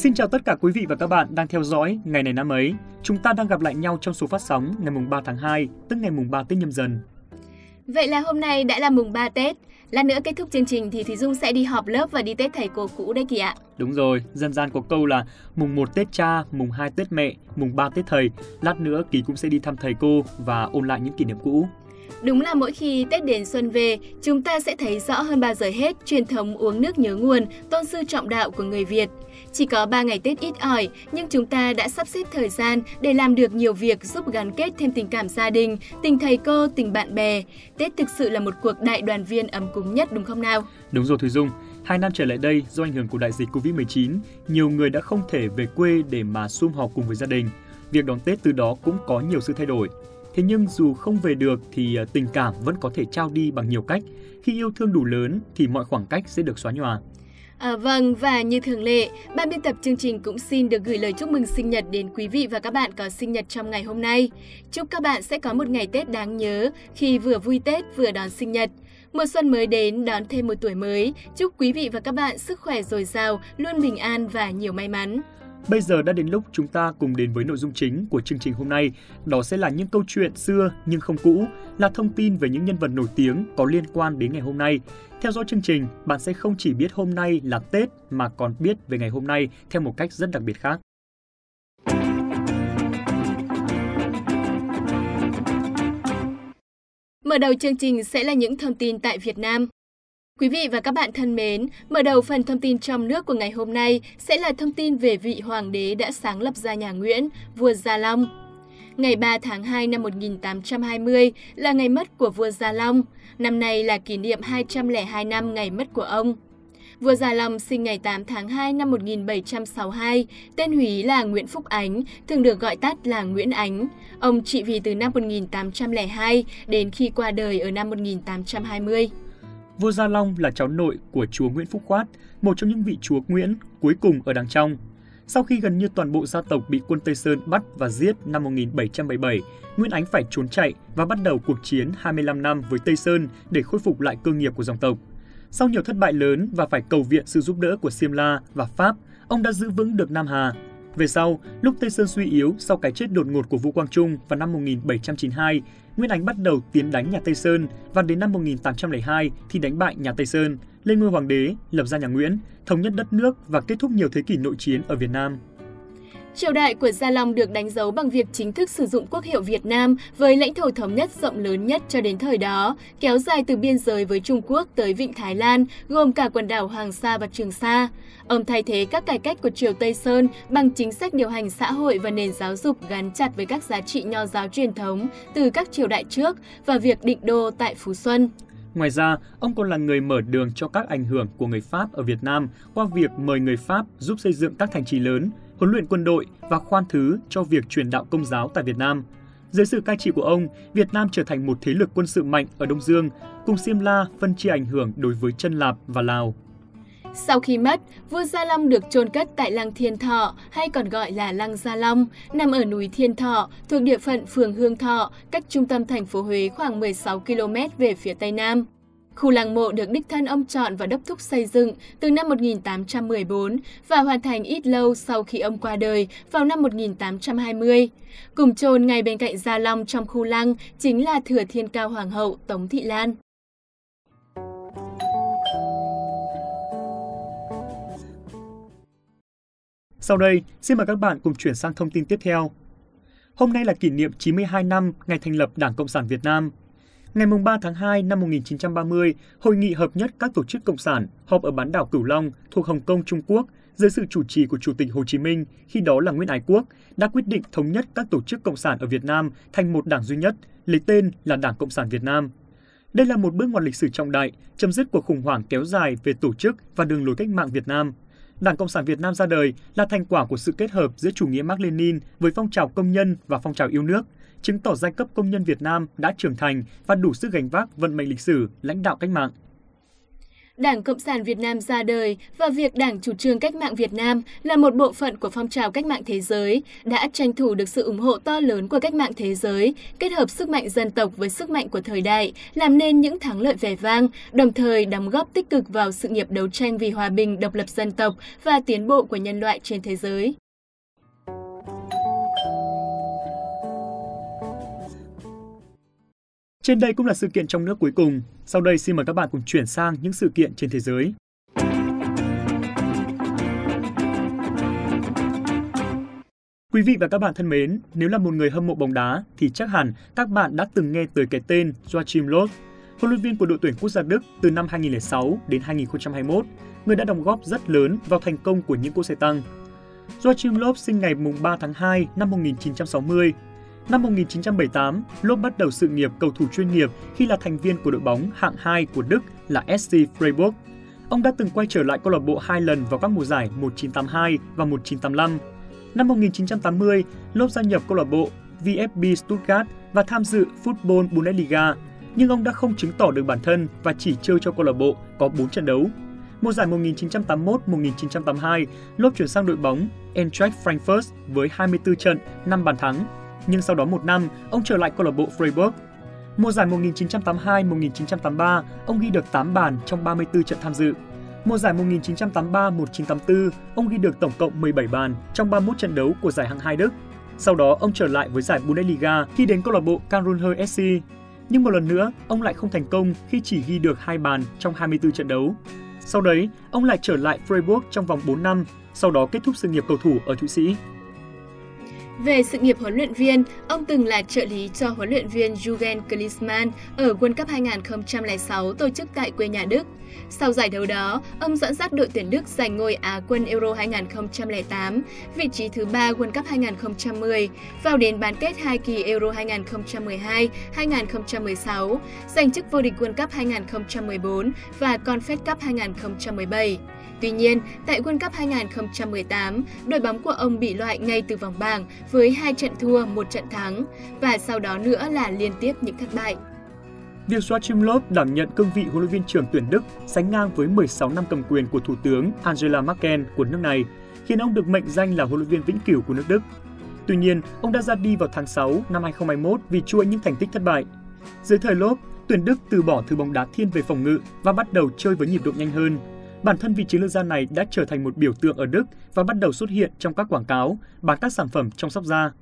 Xin chào tất cả quý vị và các bạn đang theo dõi ngày này năm ấy. Chúng ta đang gặp lại nhau trong số phát sóng ngày mùng 3 tháng 2, tức ngày mùng 3 Tết nhâm dần. Vậy là hôm nay đã là mùng 3 Tết. Lát nữa kết thúc chương trình thì Thùy Dung sẽ đi họp lớp và đi Tết thầy cô cũ đấy kìa. Đúng rồi, dân gian có câu là mùng 1 Tết cha, mùng 2 Tết mẹ, mùng 3 Tết thầy. Lát nữa Kỳ cũng sẽ đi thăm thầy cô và ôn lại những kỷ niệm cũ. Đúng là mỗi khi Tết đến xuân về, chúng ta sẽ thấy rõ hơn bao giờ hết truyền thống uống nước nhớ nguồn, tôn sư trọng đạo của người Việt. Chỉ có 3 ngày Tết ít ỏi, nhưng chúng ta đã sắp xếp thời gian để làm được nhiều việc giúp gắn kết thêm tình cảm gia đình, tình thầy cô, tình bạn bè. Tết thực sự là một cuộc đại đoàn viên ấm cúng nhất đúng không nào? Đúng rồi Thùy Dung, Hai năm trở lại đây, do ảnh hưởng của đại dịch Covid-19, nhiều người đã không thể về quê để mà sum họp cùng với gia đình. Việc đón Tết từ đó cũng có nhiều sự thay đổi. Thế nhưng dù không về được thì ờ, tình cảm vẫn có thể trao đi bằng nhiều cách. Khi yêu thương đủ lớn thì mọi khoảng cách sẽ được xóa nhòa. À, vâng, và như thường lệ, ban biên tập chương trình cũng xin được gửi lời chúc mừng sinh nhật đến quý vị và các bạn có sinh nhật trong ngày hôm nay. Chúc các bạn sẽ có một ngày Tết đáng nhớ khi vừa vui Tết vừa đón sinh nhật. Mùa xuân mới đến, đón thêm một tuổi mới. Chúc quý vị và các bạn sức khỏe dồi dào, luôn bình an và nhiều may mắn. Bây giờ đã đến lúc chúng ta cùng đến với nội dung chính của chương trình hôm nay. Đó sẽ là những câu chuyện xưa nhưng không cũ, là thông tin về những nhân vật nổi tiếng có liên quan đến ngày hôm nay. Theo dõi chương trình, bạn sẽ không chỉ biết hôm nay là Tết mà còn biết về ngày hôm nay theo một cách rất đặc biệt khác. Mở đầu chương trình sẽ là những thông tin tại Việt Nam. Quý vị và các bạn thân mến, mở đầu phần thông tin trong nước của ngày hôm nay sẽ là thông tin về vị hoàng đế đã sáng lập ra nhà Nguyễn, vua Gia Long. Ngày 3 tháng 2 năm 1820 là ngày mất của vua Gia Long. Năm nay là kỷ niệm 202 năm ngày mất của ông. Vua Gia Long sinh ngày 8 tháng 2 năm 1762, tên húy là Nguyễn Phúc Ánh, thường được gọi tắt là Nguyễn Ánh. Ông trị vì từ năm 1802 đến khi qua đời ở năm 1820. Vua Gia Long là cháu nội của chúa Nguyễn Phúc Khoát, một trong những vị chúa Nguyễn cuối cùng ở đằng trong. Sau khi gần như toàn bộ gia tộc bị quân Tây Sơn bắt và giết năm 1777, Nguyễn Ánh phải trốn chạy và bắt đầu cuộc chiến 25 năm với Tây Sơn để khôi phục lại cơ nghiệp của dòng tộc. Sau nhiều thất bại lớn và phải cầu viện sự giúp đỡ của Simla và Pháp, ông đã giữ vững được Nam Hà. Về sau, lúc Tây Sơn suy yếu sau cái chết đột ngột của Vũ Quang Trung vào năm 1792, Nguyễn Ánh bắt đầu tiến đánh nhà Tây Sơn và đến năm 1802 thì đánh bại nhà Tây Sơn, lên ngôi hoàng đế, lập ra nhà Nguyễn, thống nhất đất nước và kết thúc nhiều thế kỷ nội chiến ở Việt Nam. Triều đại của Gia Long được đánh dấu bằng việc chính thức sử dụng quốc hiệu Việt Nam với lãnh thổ thống nhất rộng lớn nhất cho đến thời đó, kéo dài từ biên giới với Trung Quốc tới Vịnh Thái Lan, gồm cả quần đảo Hoàng Sa và Trường Sa. Ông thay thế các cải cách của Triều Tây Sơn bằng chính sách điều hành xã hội và nền giáo dục gắn chặt với các giá trị nho giáo truyền thống từ các triều đại trước và việc định đô tại Phú Xuân. Ngoài ra, ông còn là người mở đường cho các ảnh hưởng của người Pháp ở Việt Nam qua việc mời người Pháp giúp xây dựng các thành trì lớn, huấn luyện quân đội và khoan thứ cho việc truyền đạo công giáo tại Việt Nam. Dưới sự cai trị của ông, Việt Nam trở thành một thế lực quân sự mạnh ở Đông Dương, cùng Simla phân chia ảnh hưởng đối với chân Lạp và Lào. Sau khi mất, vua Gia Long được chôn cất tại Lăng Thiên Thọ, hay còn gọi là Lăng Gia Long, nằm ở núi Thiên Thọ, thuộc địa phận phường Hương Thọ, cách trung tâm thành phố Huế khoảng 16 km về phía tây nam. Khu lăng mộ được đích thân ông chọn và đốc thúc xây dựng từ năm 1814 và hoàn thành ít lâu sau khi ông qua đời vào năm 1820. Cùng chôn ngay bên cạnh Gia Long trong khu lăng chính là Thừa Thiên Cao Hoàng hậu Tống Thị Lan. Sau đây, xin mời các bạn cùng chuyển sang thông tin tiếp theo. Hôm nay là kỷ niệm 92 năm ngày thành lập Đảng Cộng sản Việt Nam. Ngày 3 tháng 2 năm 1930, Hội nghị hợp nhất các tổ chức cộng sản họp ở bán đảo Cửu Long thuộc Hồng Kông, Trung Quốc dưới sự chủ trì của Chủ tịch Hồ Chí Minh, khi đó là Nguyễn Ái Quốc, đã quyết định thống nhất các tổ chức cộng sản ở Việt Nam thành một đảng duy nhất, lấy tên là Đảng Cộng sản Việt Nam. Đây là một bước ngoặt lịch sử trọng đại, chấm dứt cuộc khủng hoảng kéo dài về tổ chức và đường lối cách mạng Việt Nam – Đảng Cộng sản Việt Nam ra đời là thành quả của sự kết hợp giữa chủ nghĩa Mác Lênin với phong trào công nhân và phong trào yêu nước, chứng tỏ giai cấp công nhân Việt Nam đã trưởng thành và đủ sức gánh vác vận mệnh lịch sử, lãnh đạo cách mạng. Đảng Cộng sản Việt Nam ra đời và việc Đảng chủ trương cách mạng Việt Nam là một bộ phận của phong trào cách mạng thế giới đã tranh thủ được sự ủng hộ to lớn của cách mạng thế giới, kết hợp sức mạnh dân tộc với sức mạnh của thời đại, làm nên những thắng lợi vẻ vang, đồng thời đóng góp tích cực vào sự nghiệp đấu tranh vì hòa bình, độc lập dân tộc và tiến bộ của nhân loại trên thế giới. Trên đây cũng là sự kiện trong nước cuối cùng. Sau đây xin mời các bạn cùng chuyển sang những sự kiện trên thế giới. Quý vị và các bạn thân mến, nếu là một người hâm mộ bóng đá thì chắc hẳn các bạn đã từng nghe tới cái tên Joachim Löw, huấn luyện viên của đội tuyển quốc gia Đức từ năm 2006 đến 2021, người đã đóng góp rất lớn vào thành công của những cỗ xe tăng. Joachim Löw sinh ngày 3 tháng 2 năm 1960 Năm 1978, Lốp bắt đầu sự nghiệp cầu thủ chuyên nghiệp khi là thành viên của đội bóng hạng 2 của Đức là SC Freiburg. Ông đã từng quay trở lại câu lạc bộ hai lần vào các mùa giải 1982 và 1985. Năm 1980, Lốp gia nhập câu lạc bộ VfB Stuttgart và tham dự Football Bundesliga, nhưng ông đã không chứng tỏ được bản thân và chỉ chơi cho câu lạc bộ có 4 trận đấu. Mùa giải 1981-1982, Lốp chuyển sang đội bóng Eintracht Frankfurt với 24 trận, 5 bàn thắng nhưng sau đó một năm, ông trở lại câu lạc bộ Freiburg. Mùa giải 1982-1983, ông ghi được 8 bàn trong 34 trận tham dự. Mùa giải 1983-1984, ông ghi được tổng cộng 17 bàn trong 31 trận đấu của giải hạng 2 Đức. Sau đó, ông trở lại với giải Bundesliga khi đến câu lạc bộ Karlsruhe SC. Nhưng một lần nữa, ông lại không thành công khi chỉ ghi được 2 bàn trong 24 trận đấu. Sau đấy, ông lại trở lại Freiburg trong vòng 4 năm, sau đó kết thúc sự nghiệp cầu thủ ở Thụy Sĩ. Về sự nghiệp huấn luyện viên, ông từng là trợ lý cho huấn luyện viên Jürgen Klinsmann ở World Cup 2006 tổ chức tại quê nhà Đức. Sau giải đấu đó, ông dẫn dắt đội tuyển Đức giành ngôi Á quân Euro 2008, vị trí thứ ba World Cup 2010, vào đến bán kết hai kỳ Euro 2012-2016, giành chức vô địch World Cup 2014 và Confed Cup 2017. Tuy nhiên, tại World Cup 2018, đội bóng của ông bị loại ngay từ vòng bảng với hai trận thua, một trận thắng và sau đó nữa là liên tiếp những thất bại. Việc Joachim Löw đảm nhận cương vị huấn luyện viên trưởng tuyển Đức sánh ngang với 16 năm cầm quyền của Thủ tướng Angela Merkel của nước này, khiến ông được mệnh danh là huấn luyện viên vĩnh cửu của nước Đức. Tuy nhiên, ông đã ra đi vào tháng 6 năm 2021 vì chuỗi những thành tích thất bại. Dưới thời Löw, tuyển Đức từ bỏ thứ bóng đá thiên về phòng ngự và bắt đầu chơi với nhịp độ nhanh hơn, Bản thân vị chiến lược gia này đã trở thành một biểu tượng ở Đức và bắt đầu xuất hiện trong các quảng cáo bán các sản phẩm trong sóc da.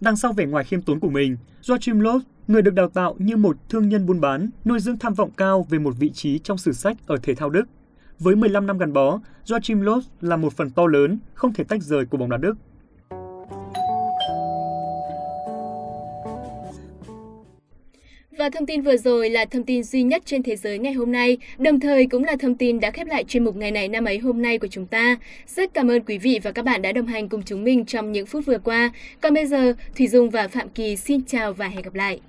Đằng sau vẻ ngoài khiêm tốn của mình, Joachim Löw, người được đào tạo như một thương nhân buôn bán, nuôi dưỡng tham vọng cao về một vị trí trong sử sách ở thể thao Đức. Với 15 năm gắn bó, Joachim Löw là một phần to lớn, không thể tách rời của bóng đá Đức. Và thông tin vừa rồi là thông tin duy nhất trên thế giới ngày hôm nay, đồng thời cũng là thông tin đã khép lại chuyên mục ngày này năm ấy hôm nay của chúng ta. Rất cảm ơn quý vị và các bạn đã đồng hành cùng chúng mình trong những phút vừa qua. Còn bây giờ, Thủy Dung và Phạm Kỳ xin chào và hẹn gặp lại.